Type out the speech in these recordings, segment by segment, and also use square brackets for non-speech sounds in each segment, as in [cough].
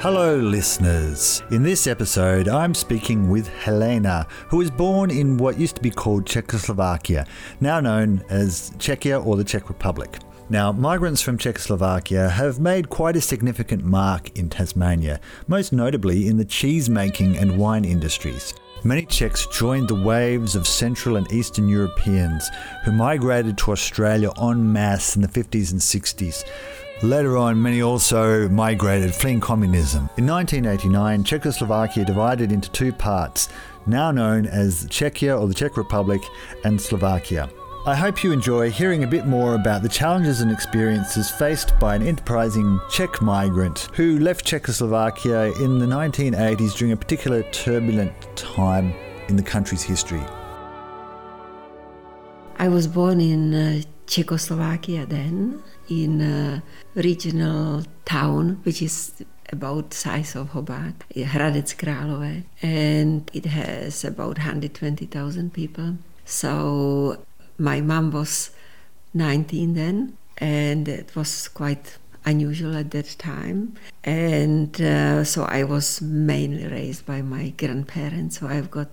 Hello, listeners. In this episode, I'm speaking with Helena, who was born in what used to be called Czechoslovakia, now known as Czechia or the Czech Republic. Now, migrants from Czechoslovakia have made quite a significant mark in Tasmania, most notably in the cheese making and wine industries. Many Czechs joined the waves of Central and Eastern Europeans who migrated to Australia en masse in the 50s and 60s. Later on, many also migrated, fleeing communism. In 1989, Czechoslovakia divided into two parts, now known as Czechia or the Czech Republic and Slovakia. I hope you enjoy hearing a bit more about the challenges and experiences faced by an enterprising Czech migrant who left Czechoslovakia in the 1980s during a particular turbulent time in the country's history. I was born in uh, Czechoslovakia then, in a regional town which is about size of Hobart, Hradec Králové, and it has about 120,000 people. So my mom was 19 then, and it was quite unusual at that time. And uh, so I was mainly raised by my grandparents. So I've got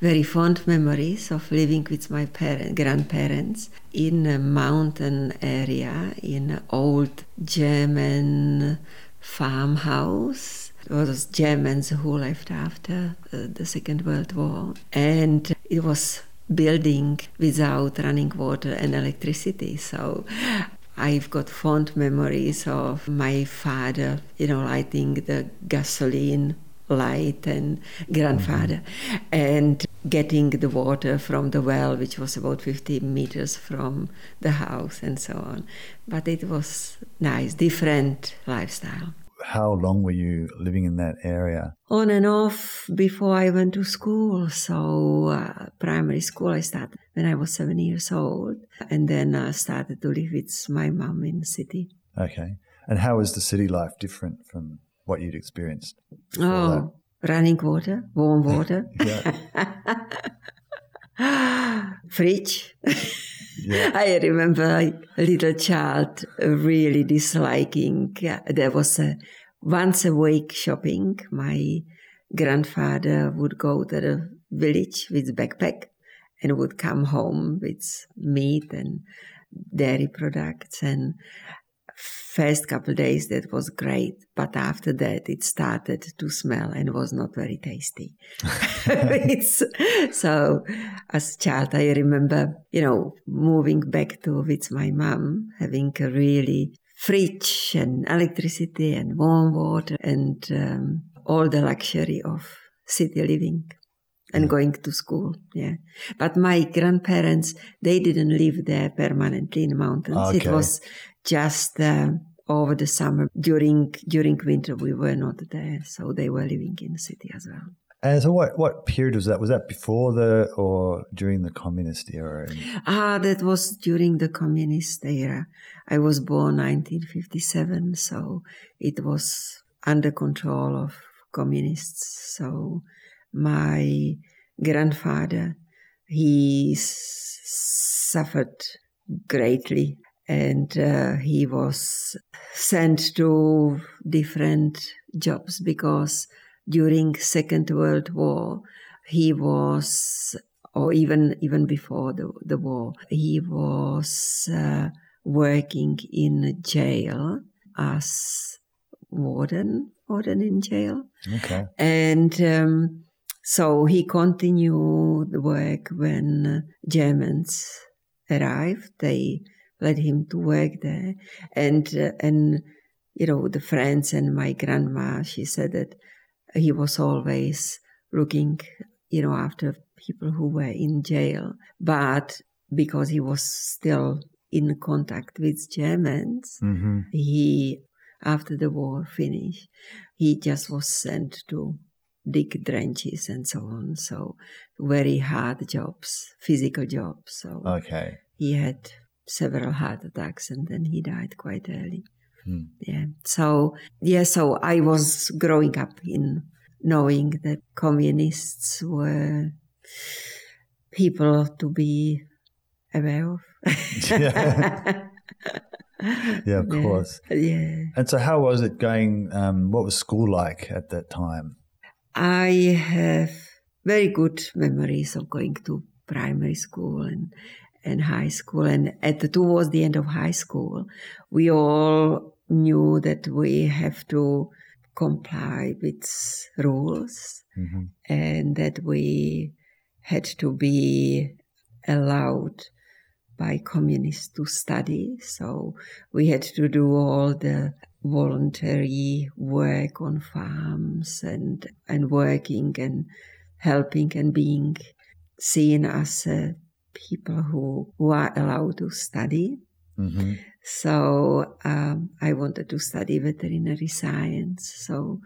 very fond memories of living with my parent, grandparents in a mountain area in an old German farmhouse. It was Germans who left after uh, the Second World War. And it was building without running water and electricity. So I've got fond memories of my father, you know, lighting the gasoline light and grandfather mm-hmm. and getting the water from the well which was about 50 meters from the house and so on but it was nice different lifestyle how long were you living in that area? On and off before I went to school. So, uh, primary school I started when I was seven years old, and then I started to live with my mom in the city. Okay. And how was the city life different from what you'd experienced? Oh, that? running water, warm water. [laughs] [laughs] Fridge. [laughs] Yeah. I remember a little child really disliking. There was a once a week shopping. My grandfather would go to the village with backpack and would come home with meat and dairy products and first couple days that was great but after that it started to smell and was not very tasty [laughs] [laughs] so as a child i remember you know moving back to with my mom having a really fridge and electricity and warm water and um, all the luxury of city living and mm. going to school. Yeah. But my grandparents, they didn't live there permanently in the mountains. Okay. It was just uh, over the summer. During during winter, we were not there, so they were living in the city as well. And so, what what period was that? Was that before the or during the communist era? Ah, that was during the communist era. I was born 1957, so it was under control of communists. So my grandfather he suffered greatly and uh, he was sent to different jobs because during second world war he was or even even before the, the war he was uh, working in jail as warden warden in jail okay and um, so he continued the work when Germans arrived. They let him to work there, and uh, and you know the friends and my grandma. She said that he was always looking, you know, after people who were in jail, but because he was still in contact with Germans, mm-hmm. he after the war finished, he just was sent to dig trenches and so on. So very hard jobs, physical jobs. So okay, he had several heart attacks and then he died quite early. Hmm. Yeah. So yeah. So I was growing up in knowing that communists were people to be aware of. [laughs] yeah, of course. Yeah. And so, how was it going? Um, what was school like at that time? I have very good memories of going to primary school and and high school. And at the, towards the end of high school, we all knew that we have to comply with rules Mm-hmm. and that we had to be allowed by communists to study. So we had to do all the voluntary work on farms and, and working and helping and being seen as uh, people who, who are allowed to study. Mm-hmm. So um, I wanted to study veterinary science. So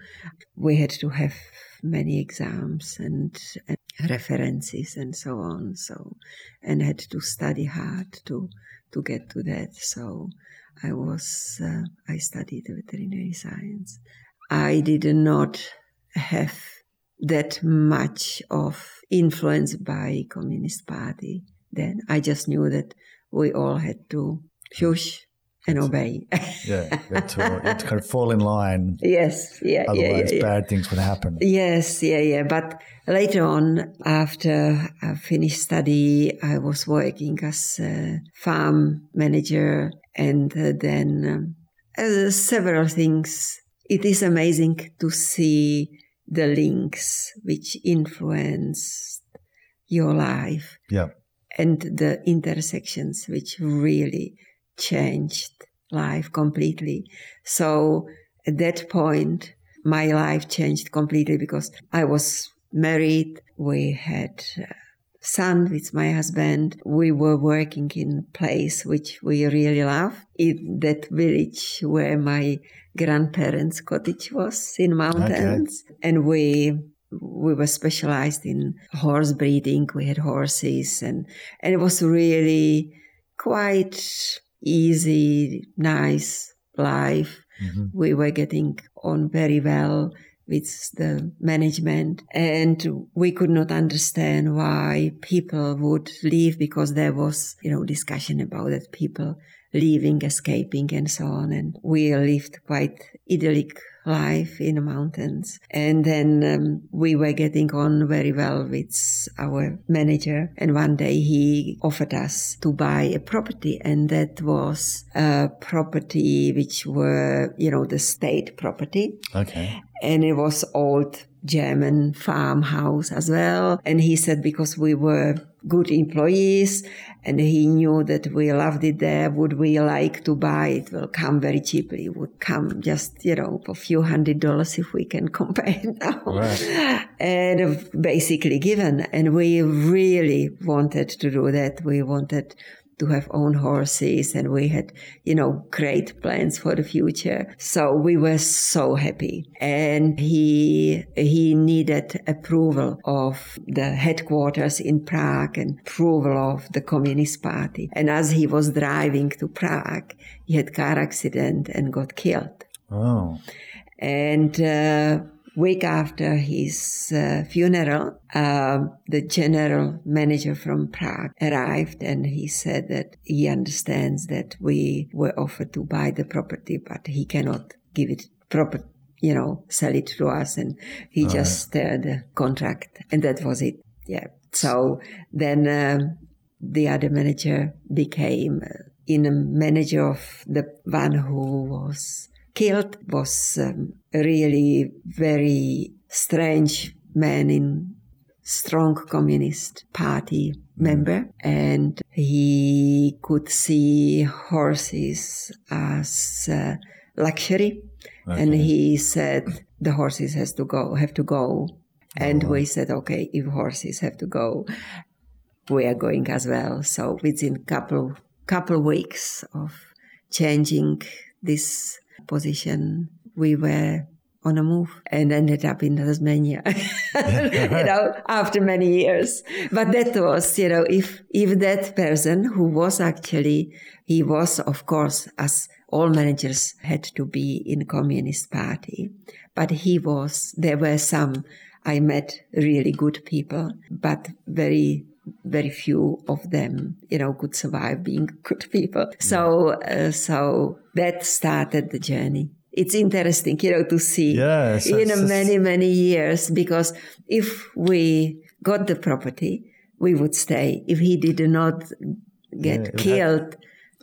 we had to have many exams and, and, references and so on. So and had to study hard to to get to that. So I was uh, I studied veterinary science. I did not have that much of influence by Communist Party. Then I just knew that we all had to shush and obey. yeah, you had, to, you had to kind of fall in line. [laughs] Yes, yeah, Otherwise, yeah, yeah, bad things would happen. Yes, yeah, yeah. But later on, after I finished study, I was working as a farm manager, and uh, then um, uh, several things. It is amazing to see the links which influence your life Yeah. And the intersections which really changed life completely. So at that point, my life changed completely because I was married. We had a son with my husband. We were working in a place which we really love. In that village where my grandparents' cottage was in mountains. And we we were specialized in horse breeding. We had horses and, and it was really quite easy, nice life. Mm-hmm. We were getting on very well with the management and we could not understand why people would leave because there was, you know, discussion about it, people leaving, escaping and so on. And we lived quite idyllic life in the mountains. And then um, we were getting on very well with our manager. And one day he offered us to buy a property. And that was a property which were, you know, the state property. Okay. And it was old German farmhouse as well. And he said because we were good employees and he knew that we loved it there, would we like to buy it? Will come very cheaply. It would come just, you know, for a few hundred dollars if we can [laughs] compare now. Right. And basically given. And we really wanted to do that. We wanted to have own horses and we had, you know, great plans for the future. So we were so happy. And he, he needed approval of the headquarters in Prague and approval of the Communist Party. And as he was driving to Prague, he had car accident and got killed. Oh. And, uh, week after his uh, funeral, uh, the general manager from Prague arrived and he said that he understands that we were offered to buy the property, but he cannot give it proper, you know, sell it to us. And he just uh, the contract, and that was it. Yeah. So then um, the other manager became uh, in a manager of the one who was killed was um, a really very strange man in strong communist party member. And he could see horses as uh, luxury. And he said the horses has to go have to go. And we said okay if horses have to go we are going as well. So within couple couple weeks of changing this position we were on a move and ended up in Tasmania, [laughs] you know, after many years. But that was, you know, if, if that person who was actually, he was, of course, as all managers had to be in Communist Party, but he was, there were some, I met really good people, but very very few of them, you know, could survive being [laughs] good people. So, uh, so that started the journey. It's interesting, you know, to see Yeah, in it's many, many years, because if we got the property, we would stay. If he did not get would killed,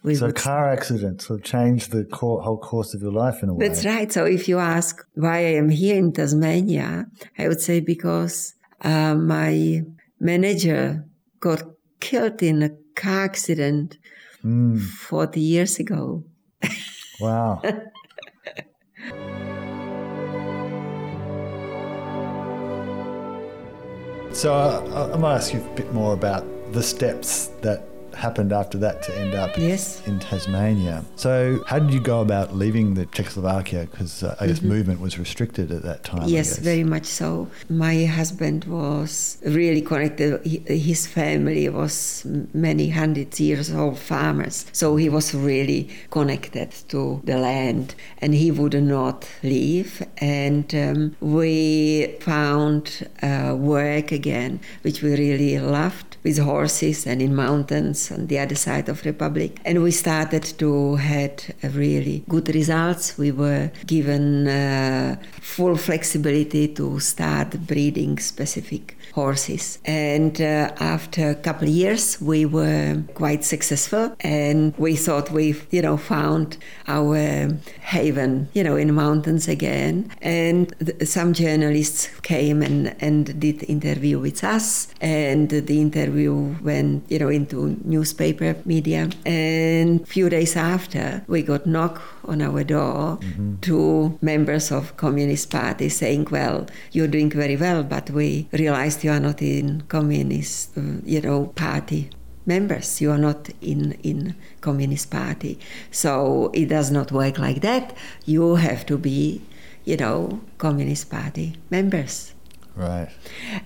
we So car accidents have changed the co- whole course of your life in a way. That's right. So if you ask why I am here in Tasmania, I would say because uh, my manager got killed in a car accident Mm, 40 years ago. wow. [laughs] so uh, I, I might ask you a bit more about the steps that happened after that to end up Yes. in Tasmania. So how did you go about leaving the Czechoslovakia? Because uh, I guess movement was restricted at that time. Mm-hmm. Yes, very much so. My husband was really connected. He- His family was many hundred years old farmers, so he was really connected to the land, and he would not leave. And um, we found uh, work again, which we really loved, with horses and in mountains on the other side of Republic. And we started to had really good results. We were given uh, full flexibility to start breeding specific horses. And uh, after a couple of years, we were quite successful, and we thought we've you know found our haven, you know, in mountains again. And th- some journalists came and and did interview with us, and the interview went you know into newspaper media. And few days after, we got knock on our door, mm-hmm. two members of Communist Party saying, "Well, you're doing very well, but we realized you are not in Communist, you know, party." members you are not in in communist party so it does not work like that you have to be you know communist party members Right.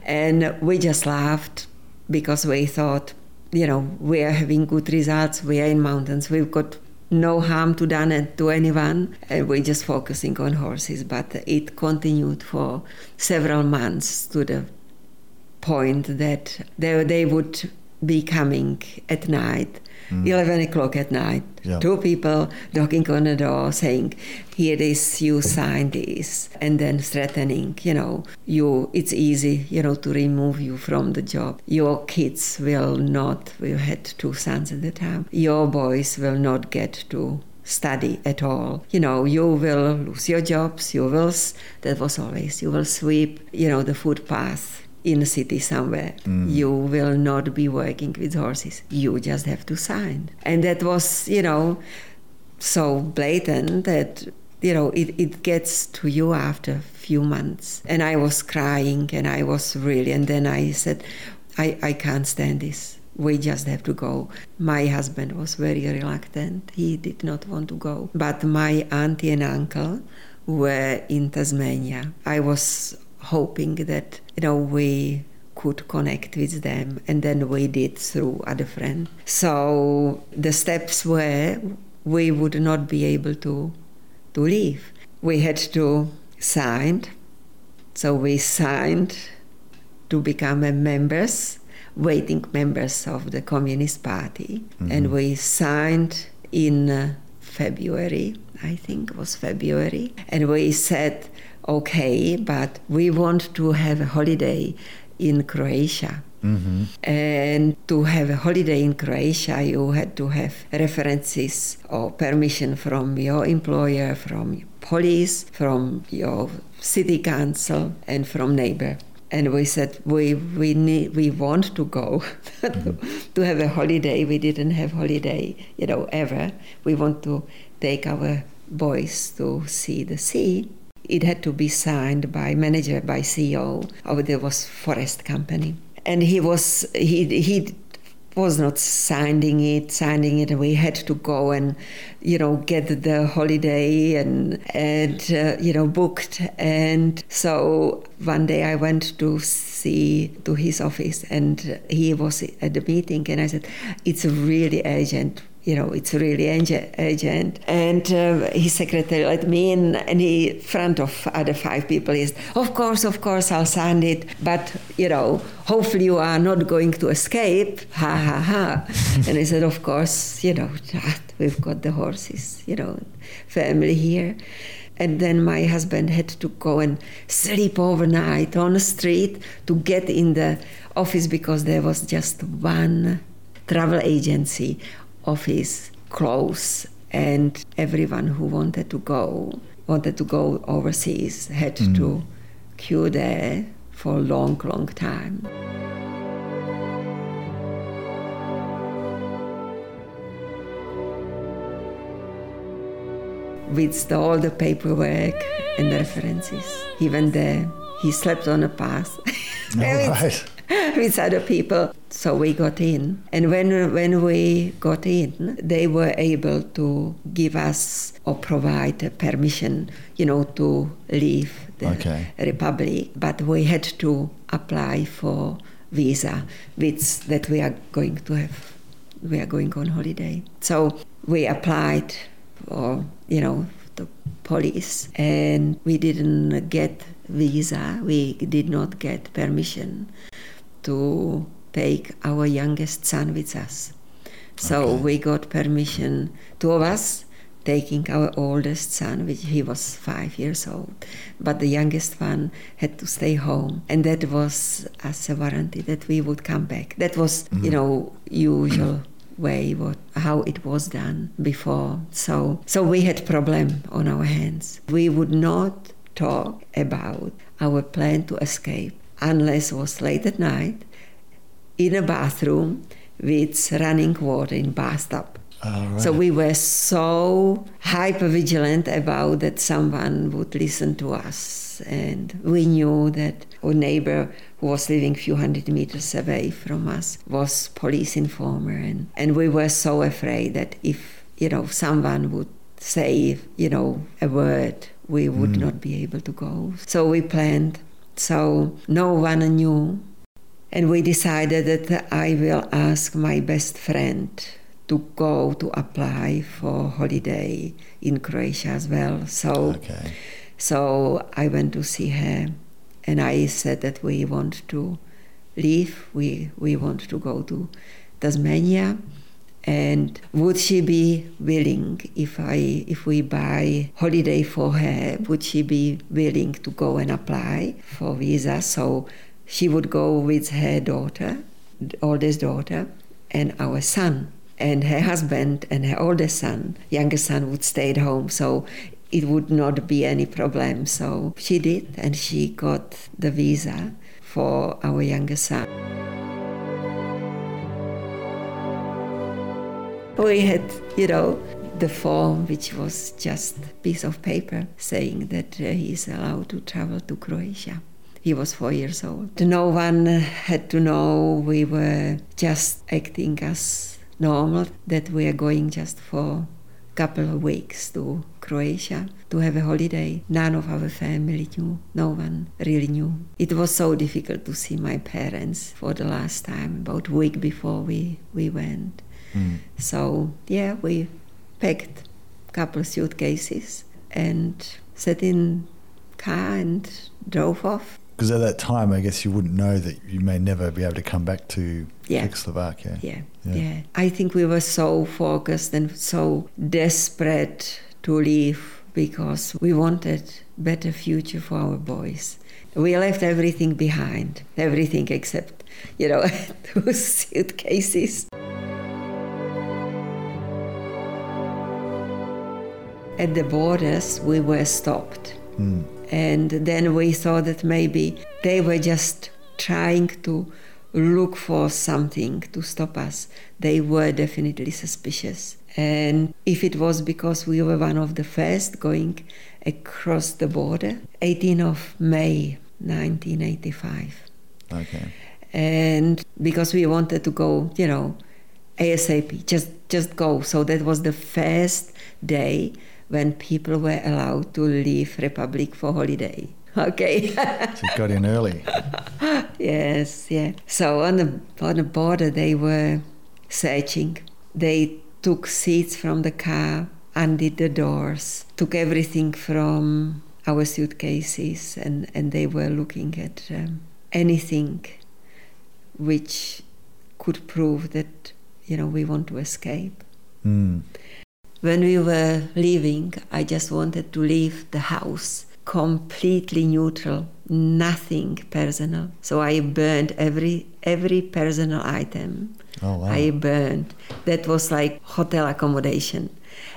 and we just laughed because we thought, you know, we are having good results. We are in mountains. We've got no harm to done to anyone, and we're just focusing on horses. But it continued for several months to the point that they, they would be coming at night. Mm. 11 o'clock at night, Yeah. two people knocking on the door saying, Here it is, you sign this, and then threatening, you know, you it's easy, you know, to remove you from the job. Your kids will not, we had two sons at the time, your boys will not get to study at all. You know, you will lose your jobs, you will, that was always, you will sweep, you know, the footpath in a city somewhere. Mm. You will not be working with horses. You just have to sign. And that was, you know, so blatant that you know it, it gets to you after a few months. And i was crying and i was really and then i said i, I can't stand this. We just have to go. My husband was very reluctant. He did not want to go. But my auntie and uncle were in tasmania. I was hoping that you know we could connect with them and then we did through other friends so the steps were we would not be able to to leave. We had to sign. So we signed to become members waiting members of the communist party. Mm-hmm. And we signed in february i think it was february. And we said okay but we want to have a holiday in croatia Mm-hmm. and to have a holiday in Croatia, you had to have references or permission from your employer, from police, from your city council, and from neighbor. And we said we we need we want to go [laughs] to have a holiday. We didn't have holiday, you know, ever. We want to take our boys to see the sea. It had to be signed by manager, by CEO of the was forest company. And he was he he was not signing it signing it. And we had to go and you know get the holiday and and uh, you know booked. And so one day i went to see to his office and he was at the meeting and i said it's really urgent you know, it's really urgent. And uh, his secretary let me in, and he, in front of other five people, is, of course, of course, I'll sign it, but, you know, hopefully you are not going to escape. Ha ha ha. [laughs] and he said, of course, you know, we've got the horses, you know, family here. And then my husband had to go and sleep overnight on the street to get in the office because there was just one travel agency office close and everyone who wanted to go wanted to go overseas had mm. to queue there for a long long time with the, all the paperwork and the references he went there he slept on a path [laughs] right. [laughs] with other people. So we got in. And when, when we got in, they were able to give us or provide permission, you know, to leave the okay. Republic. But we had to apply for visa, which that we are going to have. We are going on holiday. So we applied for, you know, the police and we didn't get visa we did not get permission to take our youngest son with us. So okay. we got permission, two of us taking our oldest son, which he was five years old, but the youngest one had to stay home, and that was as a warranty that we would come back. That was, mm-hmm. you know, usual way what how it was done before. So so we had problem on our hands. We would not talk about our plan to escape unless it was late at night, in a bathroom with running water in bathtub. right. So we were so hyper vigilant about that someone would listen to us, and we knew that our neighbor who was living a few hundred meters away from us was police informer, and, and we were so afraid that if you know someone would say you know a word, we would mm. not be able to go. So we planned so no one knew. And we decided that I will ask my best friend to go to apply for holiday in Croatia as well. So, okay. so I went to see her, and I said that we want to leave. We we want to go to Tasmania, and would she be willing if i if we buy holiday for her would she be willing to go and apply for visa? So she would go with her daughter oldest daughter and our son and her husband and her oldest son. Youngest son would stay at home so it would not be any problem. So she did and she got the visa for our youngest son We had, you know, the form, which was just a piece of paper saying that uh, he is allowed to travel to Croatia. He was four years old. No one had to know we were just acting as normal, that we are going just for a couple of weeks to Croatia to have a holiday. None of our family knew. No one really knew. It was so difficult to see my parents for the last time, about a week before we, we went. Mm. So yeah, we packed a couple of suitcases and sat in car and drove off. Because at that time, I guess you wouldn't know that you may never be able to come back to yeah. Czechoslovakia. Yeah. yeah, yeah. I think we were so focused and so desperate to leave because we wanted better future for our boys. We left everything behind, everything except, you know, [laughs] those suitcases. At the borders, we were stopped. Mm. And then we thought that maybe they were just trying to look for something to stop us. They were definitely suspicious. And if it was because we were one of the first going across the border, 18th of May 1985. Okay. And because we wanted to go, you know, ASAP, just just go. So that was the first day when people were allowed to leave Republic for holiday. [laughs] Okay. so you got in early. [laughs] yes, yeah. So on the on the border they were searching. They took seats from the car, undid the doors, took everything from our suitcases, and, and they were looking at um, anything which could prove that you know we want to escape. Mm. When we were leaving, I just wanted to leave the house completely neutral, nothing personal. So I burned every every personal item. Oh, wow. I burned. That was like hotel accommodation.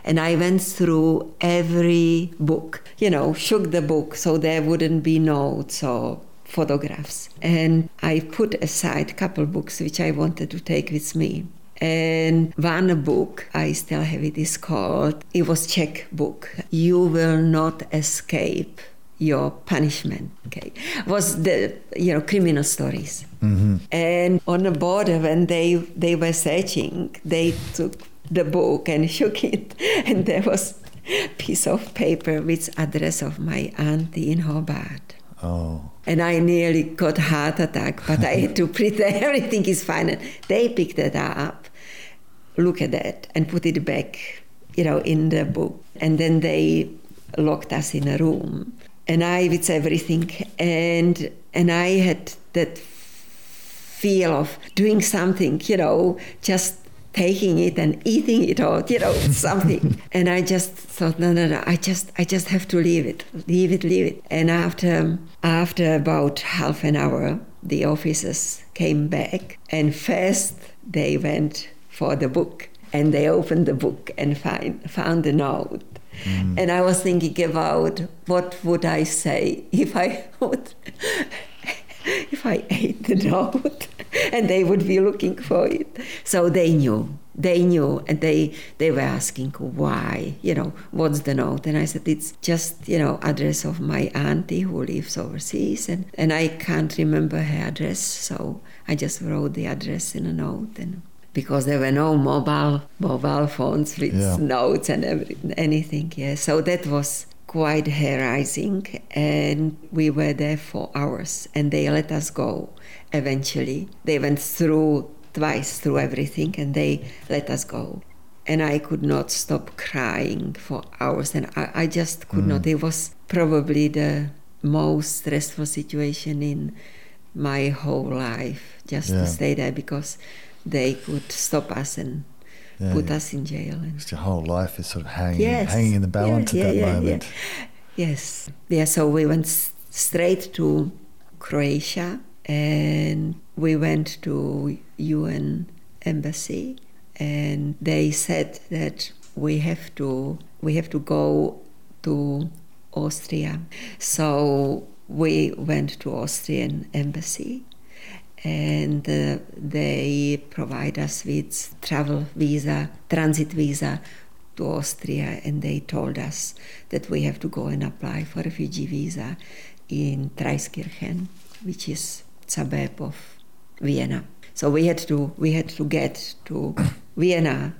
And I went through every book, you know, shook the book so there wouldn't be notes or photographs. And I put aside a couple books which I wanted to take with me. And one book, I still have it, is called, it was Czech book, You Will Not Escape Your Punishment, okay, was the, you know, criminal stories. Mm-hmm. And on the border, when they, they were searching, they took the book and [laughs] shook it, and there was piece of paper with address of my auntie in Hobart. Oh. And I nearly got heart attack, but I had to [laughs] pretend everything is fine. And they picked it up, look at that, and put it back, you know, in the book. And then they locked us in a room, and I with everything, and and I had that feel of doing something, you know, just taking it and eating it or you know [laughs] something. And i just thought no no no i just i just have to leave it leave it leave it. And after after about half an hour the officers came back. And first they went for the book and they opened the book and find, found a note Mm. and i was thinking about what would i say if i [laughs] would if I ate the note [laughs] and they would be looking for it. So they knew. They knew and they, they were asking why, you know, what's the note? And I said, it's just, you know, address of my auntie who lives overseas and, and I can't remember her address. So I just wrote the address in a note and because there were no mobile mobile phones with Yeah. notes and every, anything. Yeah, so that was quite harassing, and we were there for hours, and they let us go. Eventually, they went through twice through everything, and they let us go. And I could not stop crying for hours, and I, I just could not. Mm. It was probably the most stressful situation in my whole life, just Yeah. to stay there because they could stop us and Yeah, put yeah. us in jail. And Just your whole life is sort of hanging, Yes. hanging in the balance Yeah, at that moment. Yes. Yeah, so we went s- straight to Croatia and we went to UN embassy and they said that we have to we have to go to Austria. So we went to Austrian embassy and uh, they provide us with travel visa, transit visa to Austria, and they told us that we have to go and apply for refugee visa in Traiskirchen, which is suburb of Vienna. So we had to we had to get to [coughs] Vienna.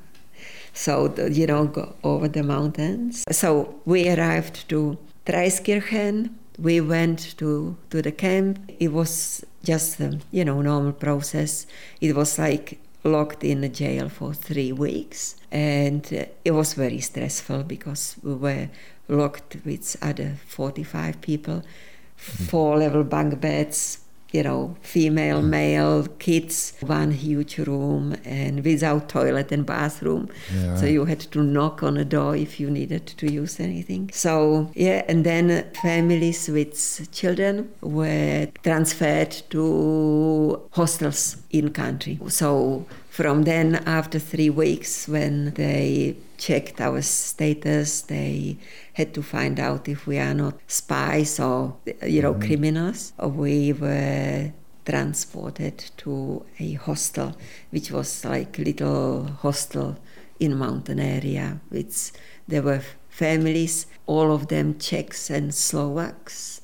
So the, you know go over the mountains. So we arrived to Traiskirchen. We went to to the camp. It was just a you know normal process. It was like locked in a jail for three weeks, and uh, it was very stressful because we were locked with other 45 people, four level bunk beds, you know, female, mm. male, kids, one huge room, and without toilet and bathroom. Yeah, So you had to knock on a door if you needed to use anything. So, yeah, and then families with children were transferred to hostels in country. So, from then, after three weeks, when they checked our status, they had to find out if we are not spies or, you know, mm-hmm. criminals. We were transported to a hostel, which was like little hostel in mountain area. Which there were families, all of them Czechs and Slovaks,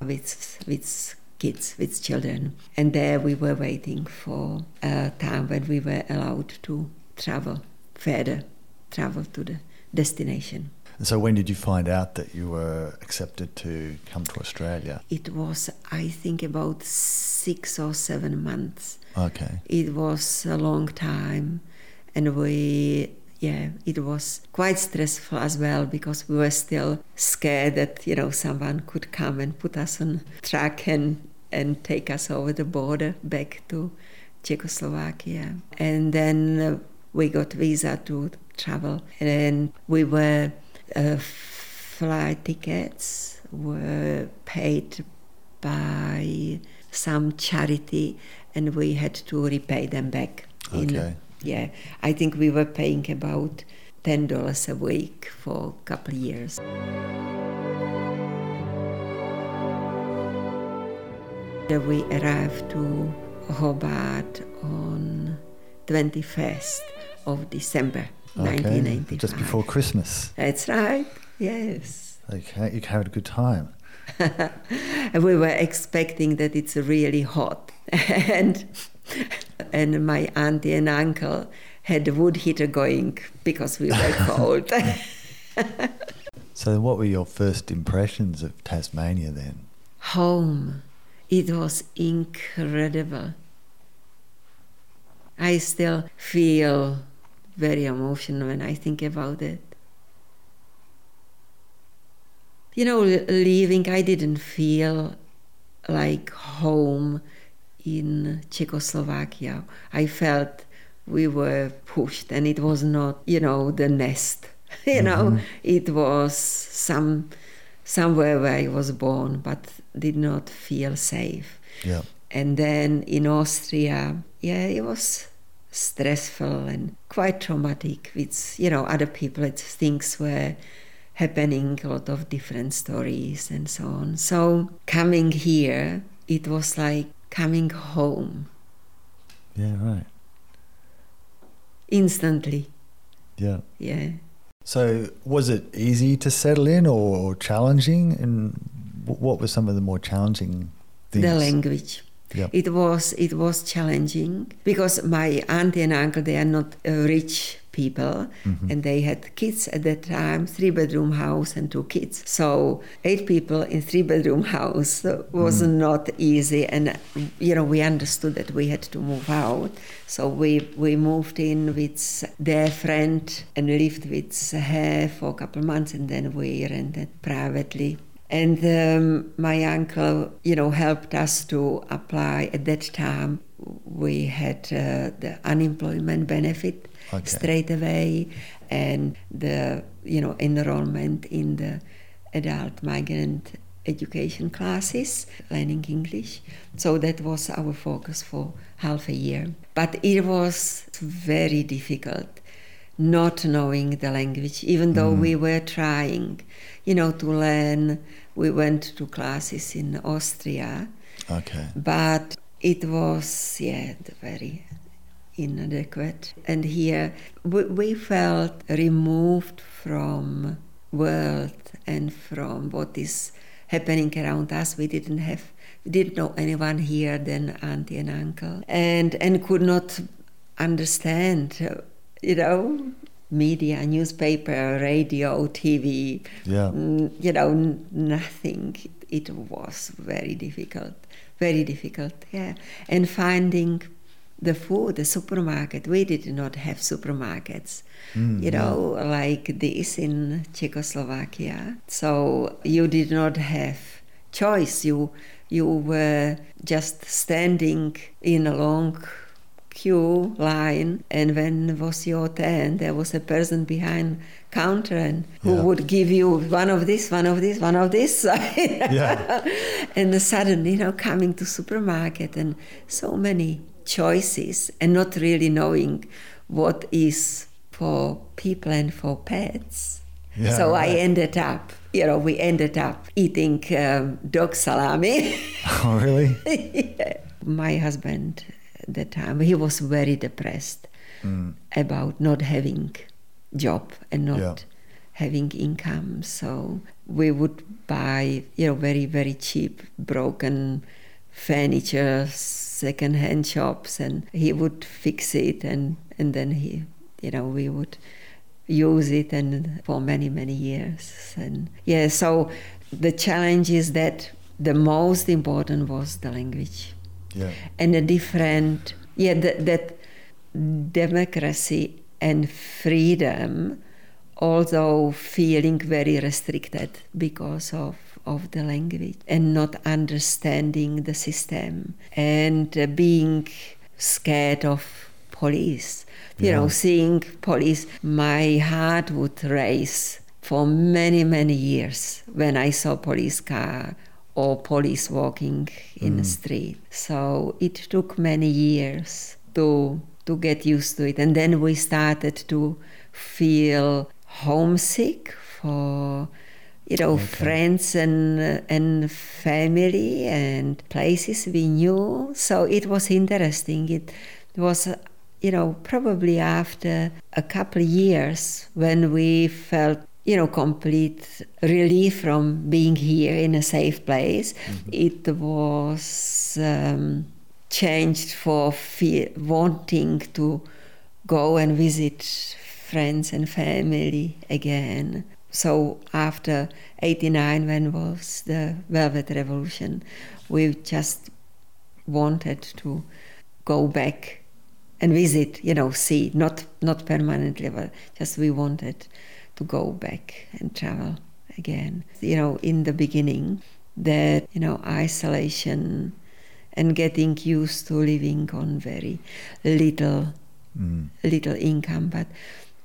with with kids, with children, and there we were waiting for a time when we were allowed to travel further, travel to the destination. And so, when did you find out that you were accepted to come to Australia? It was, I think, about six or seven months. Okay. It was a long time, and we, yeah, it was quite stressful as well because we were still scared that you know someone could come and put us on track and and take us over the border back to Czechoslovakia. And then uh, we got visa to travel, and we were uh, flight tickets were paid by some charity, and we had to repay them back. Okay. In, yeah, I think we were paying about ten dollars a week for a couple of years. We arrived to Hobart on 21st of December Okay. 1995. Just before Christmas. That's right. Yes. Okay. You had a good time. [laughs] We were expecting that it's really hot, [laughs] and and my auntie and uncle had the wood heater going because we were [laughs] cold. So, what were your first impressions of Tasmania then? Home, it was incredible. I still feel very emotional when I think about it. You know, leaving, I didn't feel like home in Czechoslovakia. I felt we were pushed and it was not, you know, the nest. [laughs] you know, mm-hmm. it was some somewhere where I was born but did not feel safe. Yeah. And then in Austria, yeah, it was stressful and quite traumatic. With you know other people, it's things were happening, a lot of different stories and so on. So coming here, it was like coming home Yeah, right. instantly. Yeah. Yeah. So, was it easy to settle in or challenging? And what were some of the more challenging things? The language. Yep. It was it was challenging because my auntie and uncle they are not uh, rich people. Mhm. and they had kids at that time three bedroom house and two kids. So eight people in three bedroom [laughs] house was not easy. And you know we understood that we had to move out. So we we moved in with their friend and lived with her for a couple of months and then we rented privately. And um, my uncle, you know, helped us to apply. At that time, we had uh, the unemployment benefit Okay. straight away, and the you know enrollment in the adult migrant education classes, learning English. So that was our focus for half a year. But it was very difficult not knowing the language, even though mm. we were trying, you know, to learn. We went to classes in Austria, Okay. but it was, yeah, very inadequate. And here we, we felt removed from world and from what is happening around us. We didn't have, we didn't know anyone here than auntie and uncle, and and could not understand, you know, media, newspaper, radio, TV. Yeah. You know, n- nothing. It was very difficult, very difficult. Yeah, and finding the food, the supermarket. We did not have supermarkets, Mm, you yeah. know, like this in Czechoslovakia. So you did not have choice. You you were just standing in a long queue line and when it was your turn there was a person behind counter and who Yeah. would give you one of this one of this one of this [laughs] Yeah. and suddenly you know coming to supermarket and so many choices and not really knowing what is for people and for pets Yeah, so i ended up you know we ended up eating um, dog salami [laughs] Oh, really? [laughs] yeah. my husband at the time he was very depressed Mm. about not having job and not Yeah. having income so we would buy you know very very cheap broken furniture second hand shops and he would fix it and and then he you know we would use it and for many many years and yeah so the challenge is that the most important was the language Yeah. and a different yeah that, that democracy and freedom, although feeling very restricted because of, of the language and not understanding the system and uh, being scared of police. You Yeah. know, seeing police, my heart would race for many, many years when I saw police car or police walking in the street. So it took many years to to get used to it, and then we started to feel homesick for you know friends and and family and places we knew. So it was interesting. It was. You know, probably after a couple of years when we felt you know, complete relief from being here in a safe place. It was um, changed for wanting to go and visit friends and family again. So after 89, when was the Velvet Revolution, we just wanted to go back and visit, you know, see, not not permanently, but just we wanted to go back and travel again. You know, in the beginning, that you know isolation and getting used to living on very little Mm. little income, but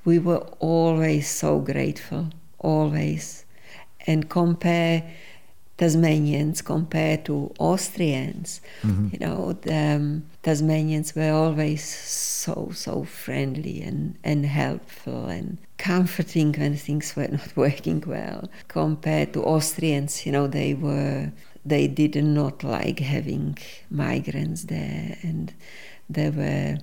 we were always so grateful, always, and compare Tasmanians compared to Austrians. You know, the um, Tasmanians were always so so friendly and and helpful and comforting when things were not [laughs] working well. Compared to Austrians, you know, they were they did not like having migrants there, and they were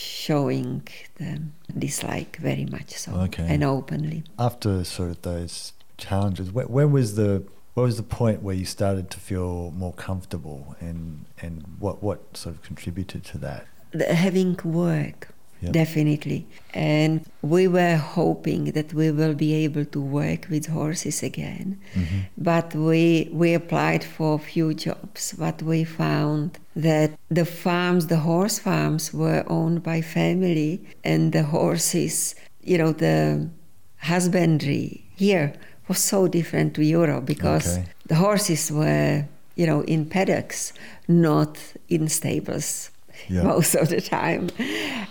showing the dislike very much so Okay. and openly. After sort of those challenges, when, when was the what was the point where you started to feel more comfortable, and and what what sort of contributed to that? The- having work Yep. definitely and we were hoping that we will be able to work with horses again Mhm. but we we applied for a few jobs but we found that the farms the horse farms were owned by family and the horses you know the husbandry here was so different to Europe because Okay. the horses were you know in paddocks not in stables Yeah. most of the time.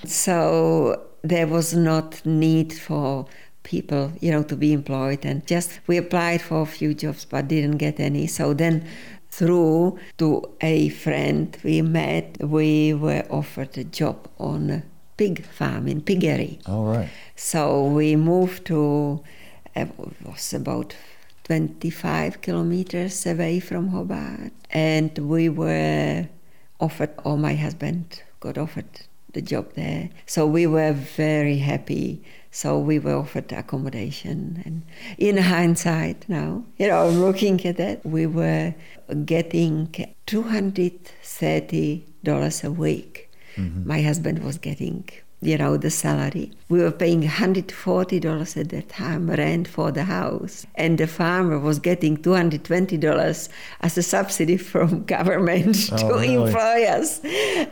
So there was not need for people, you know, to be employed and just we applied for a few jobs but didn't get any. So then through to a friend we met, we were offered a job on a pig farm in piggery. All right. So we moved to uh, it was about 25 kilometers away from Hobart, and we were offered, or my husband got offered the job there. So we were very happy. So we were offered accommodation, and in [laughs] hindsight now, you know, looking at that, we were getting 230 dollars a week. Mm-hmm. My husband was getting you know, the salary. We were paying $140 at that time rent for the house. And the farmer was getting $220 as a subsidy from [laughs] government Oh, to really? employ us.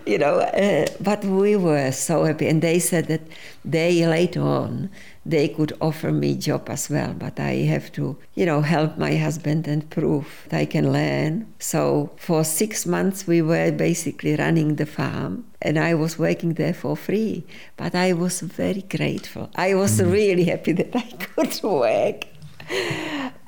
You know, uh, but we were so happy. And they said that they later on, they could offer me job as well, but I have to, you know, help my husband and prove that I can learn. So for six months we were basically running the farm and I was working there for free. But I was very grateful. I was mm. really happy that I [laughs] could work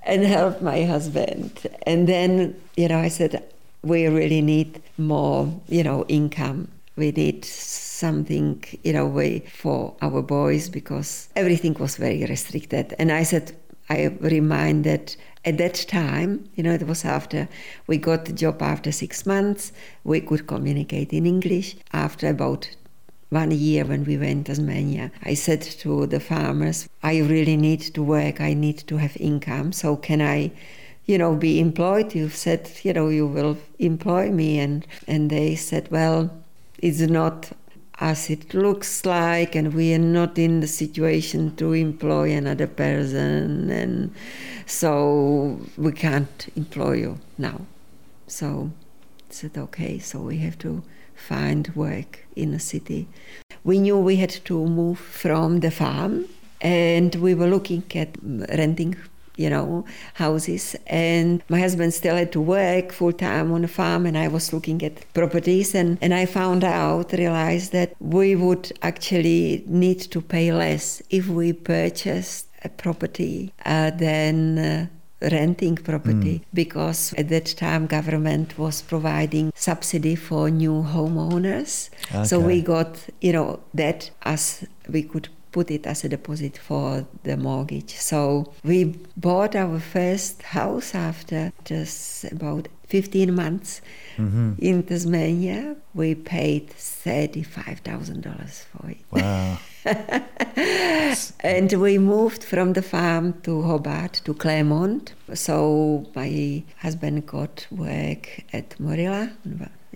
and help my husband. And then, you know, I said, we really need more, you know, income. We need something, you know, way for our boys because everything was very restricted. And I said, I reminded at that time, you know, it was after we got the job after six months, we could communicate in English. After about one year when we went to Tasmania, I said to the farmers, I really need to work, I need to have income, so can I, you know, be employed? You've said, you know, you will employ me. And, and they said, well, it's not as it looks like, and we are not in the situation to employ another person, and so we can't employ you now. So said, okay, so we have to find work in a city. We knew we had to move from the farm and we were looking at renting you know, houses. And my husband still had to work full time on a farm, and I was looking at properties. And, and I found out, realized that we would actually need to pay less if we purchased a property uh, than. Uh, renting property mm. because at that time government was providing subsidy for new homeowners okay. so we got you know that as we could put it as a deposit for the mortgage. So we bought our first house after just about 15 months mm-hmm. in Tasmania. We paid $35,000 for it. Wow. [laughs] and we moved from the farm to Hobart to Claremont. So my husband got work at Moorilla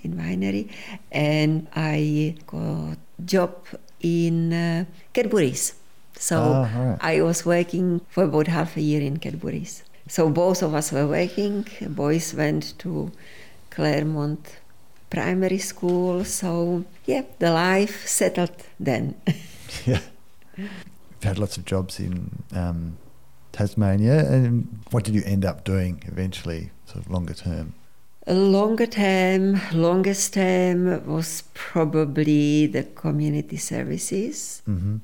in winery and I got job in uh, Cadbury's. So oh, right. I was working for about half a year in Cadbury's. So both of us were working. Boys went to Claremont Primary School. So yeah, the life settled then. [laughs] yeah, you've had lots of jobs in um, Tasmania. And what did you end up doing eventually, sort of longer term? A longer term, longest term was probably the community services. Mm-hmm.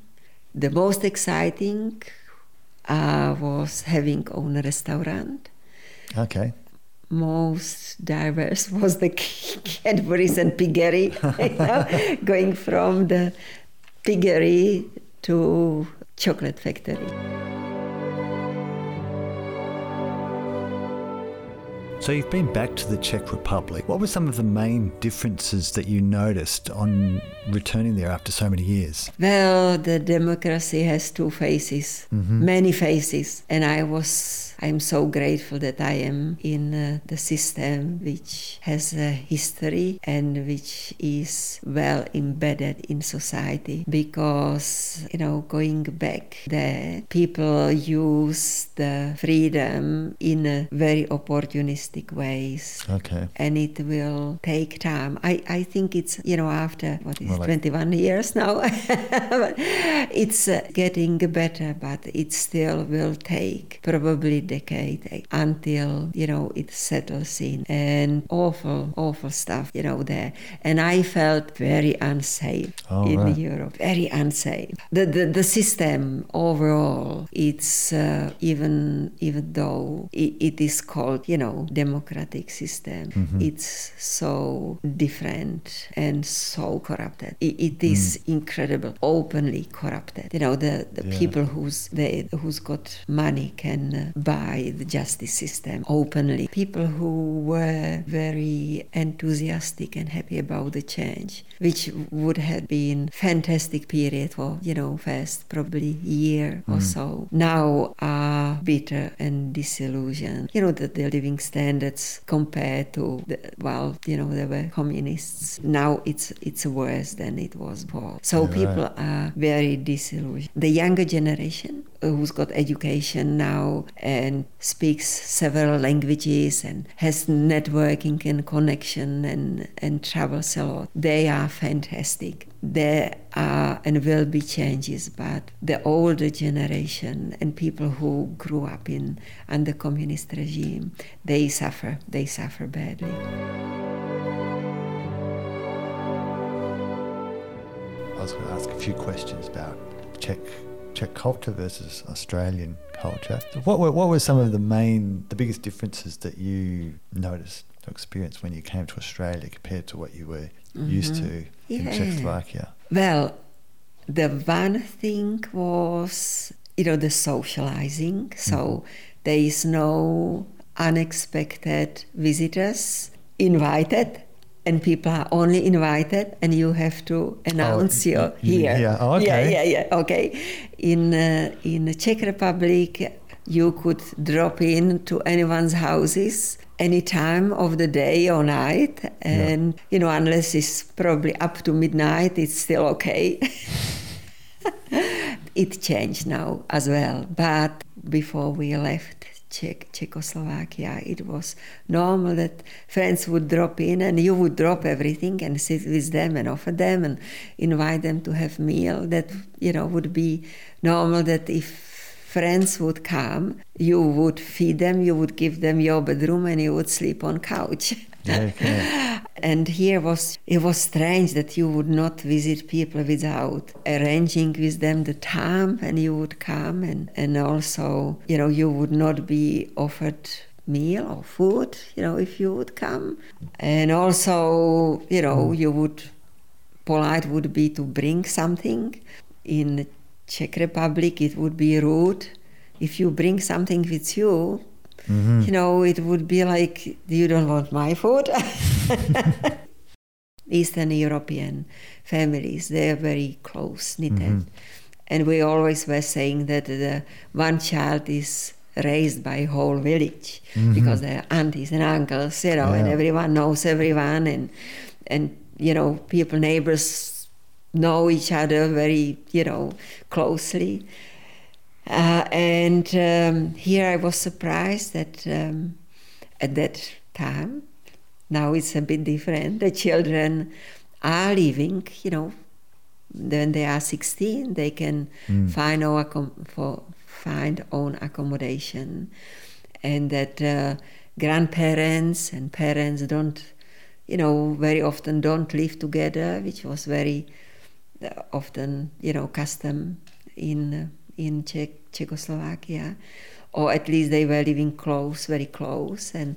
The most exciting uh, was having own restaurant. Okay. Most diverse [laughs] was the Cadbury's and piggery, [laughs] you know, going from the piggery to chocolate factory. So you've been back to the Czech Republic. What were some of the main differences that you noticed on returning there after so many years? Well, the democracy has two faces, mm-hmm. many faces, and I was I'm so grateful that I am in uh, the system which has a history and which is well embedded in society because, you know, going back there, people use the freedom in a very opportunistic ways. Okay. And it will take time. I, I think it's, you know, after what is well, 21 years now, [laughs] it's uh, getting better, but it still will take probably decade until you know it settles in and awful awful stuff you know there and i felt very unsafe oh, in right. europe very unsafe the, the the system overall it's uh, even even though it, it is called you know democratic system mm-hmm. it's so different and so corrupted it, it is mm. incredible openly corrupted you know the, the yeah. people who's they who's got money can uh, buy the justice system openly. People who were very enthusiastic and happy about the change, which would have been fantastic period for, you know, first probably year mm. or so, now are bitter and disillusioned. You know, that the living standards compared to, the, well, you know, they were communists. Now it's it's worse than it was before. So people right. are very disillusioned. The younger generation who's got education now and speaks several languages and has networking and connection and, and travels a lot. They are fantastic. There are and will be changes, but the older generation and people who grew up in under communist regime, they suffer. They suffer badly. I was going to ask a few questions about Czech Czech culture versus Australian culture. What were, what were some of the main, the biggest differences that you noticed or experienced when you came to Australia compared to what you were mm-hmm. used to yeah. in Czechoslovakia? Well, the one thing was, you know, the socializing. So mm-hmm. there is no unexpected visitors invited and people are only invited and you have to announce oh, you're here. Yeah, oh, okay. Yeah, yeah, yeah. Okay. In uh, in the Czech Republic, you could drop in to anyone's houses any time of the day or night, and yeah. you know, unless it's probably up to midnight, it's still okay. [laughs] it changed now as well, but before we left Czech, Czechoslovakia, it was normal that friends would drop in and you would drop everything and sit with them and offer them and invite them to have meal. That you know would be normal. That if friends would come, you would feed them, you would give them your bedroom, and you would sleep on couch. Okay. [laughs] and here was it was strange that you would not visit people without arranging with them the time and you would come and, and also you know you would not be offered meal or food you know if you would come and also you know hmm. you would polite would be to bring something in czech republic it would be rude if you bring something with you Mm-hmm. You know, it would be like, you don't want my food? [laughs] Eastern European families, they're very close knitted. Mm-hmm. And we always were saying that the one child is raised by a whole village mm-hmm. because they're aunties and uncles, you know, yeah. and everyone knows everyone and and you know, people neighbors know each other very, you know, closely. Uh, and um, here I was surprised that um, at that time, now it's a bit different, the children are living, you know, when they are 16, they can mm. find, for, find own accommodation. And that uh, grandparents and parents don't, you know, very often don't live together, which was very often, you know, custom in in Czech, Czechoslovakia, or at least they were living close, very close, and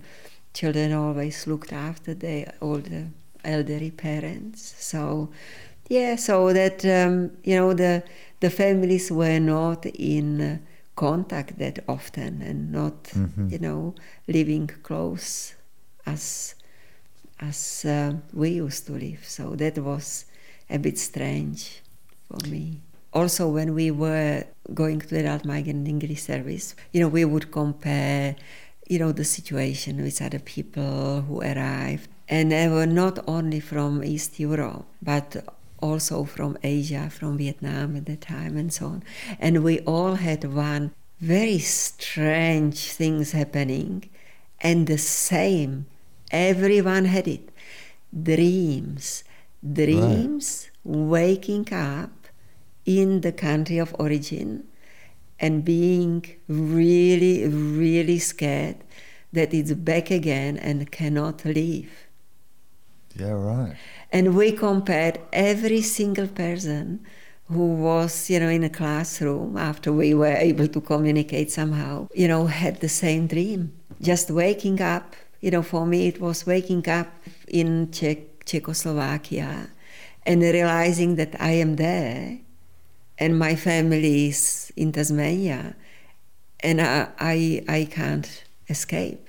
children always looked after their older elderly parents. So, yeah, so that um, you know the the families were not in uh, contact that often and not mm-hmm. you know living close as as uh, we used to live. So that was a bit strange for me also when we were going to the adult migrant English service, you know, we would compare, you know, the situation with other people who arrived. And they were not only from East Europe, but also from Asia, from Vietnam at the time, and so on. And we all had one very strange things happening, and the same. Everyone had it. Dreams, dreams, right. waking up in the country of origin and being really, really scared that it's back again and cannot leave. Yeah, right. And we compared every single person who was, you know, in a classroom after we were able to communicate somehow, you know, had the same dream. Just waking up, you know, for me it was waking up in Czech, Czechoslovakia and realizing that I am there and my family is in Tasmania, and I, I, I can't escape.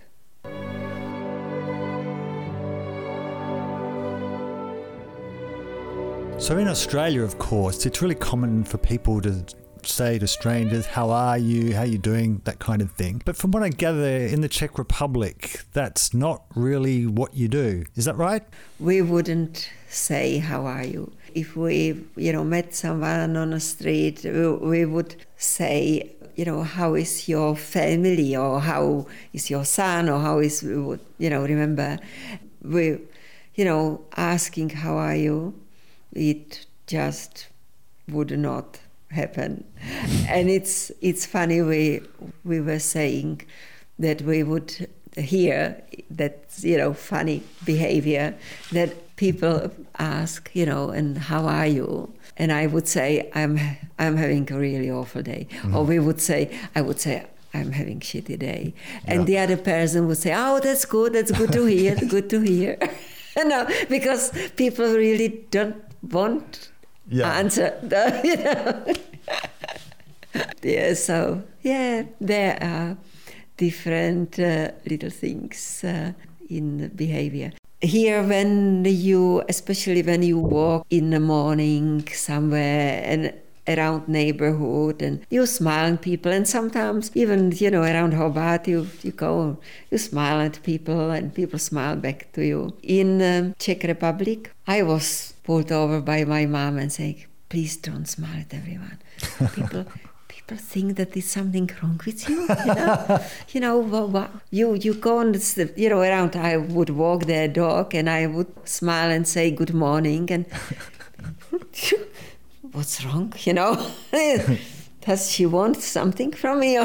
So in Australia, of course, it's really common for people to say to strangers, "How are you? How are you doing?" That kind of thing. But from what I gather, in the Czech Republic, that's not really what you do. Is that right? We wouldn't say, "How are you?" If we, you know, met someone on the street, we would say, you know, how is your family, or how is your son, or how is, you know, remember, we, you know, asking how are you, it just would not happen. And it's it's funny we we were saying that we would hear that you know funny behavior that people ask you know and how are you and I would say I'm I'm having a really awful day mm. or we would say I would say I'm having shitty day and yeah. the other person would say oh that's good that's good to hear good to hear [laughs] no because people really don't want yeah. answer. The, [laughs] you know. yeah, so yeah, there are different uh, little things uh, in behavior. Here, when you, especially when you walk in the morning somewhere and around neighborhood and you smile at people and sometimes even you know around Hobart you you go you smile at people and people smile back to you in um, Czech Republic I was pulled over by my mom and saying please don't smile at everyone [laughs] people people think that there's something wrong with you. You know, [laughs] you know, well, well, you you go on, the, you know, around. I would walk their dog, and I would smile and say good morning, and [laughs] what's wrong? You know, does she want something from me?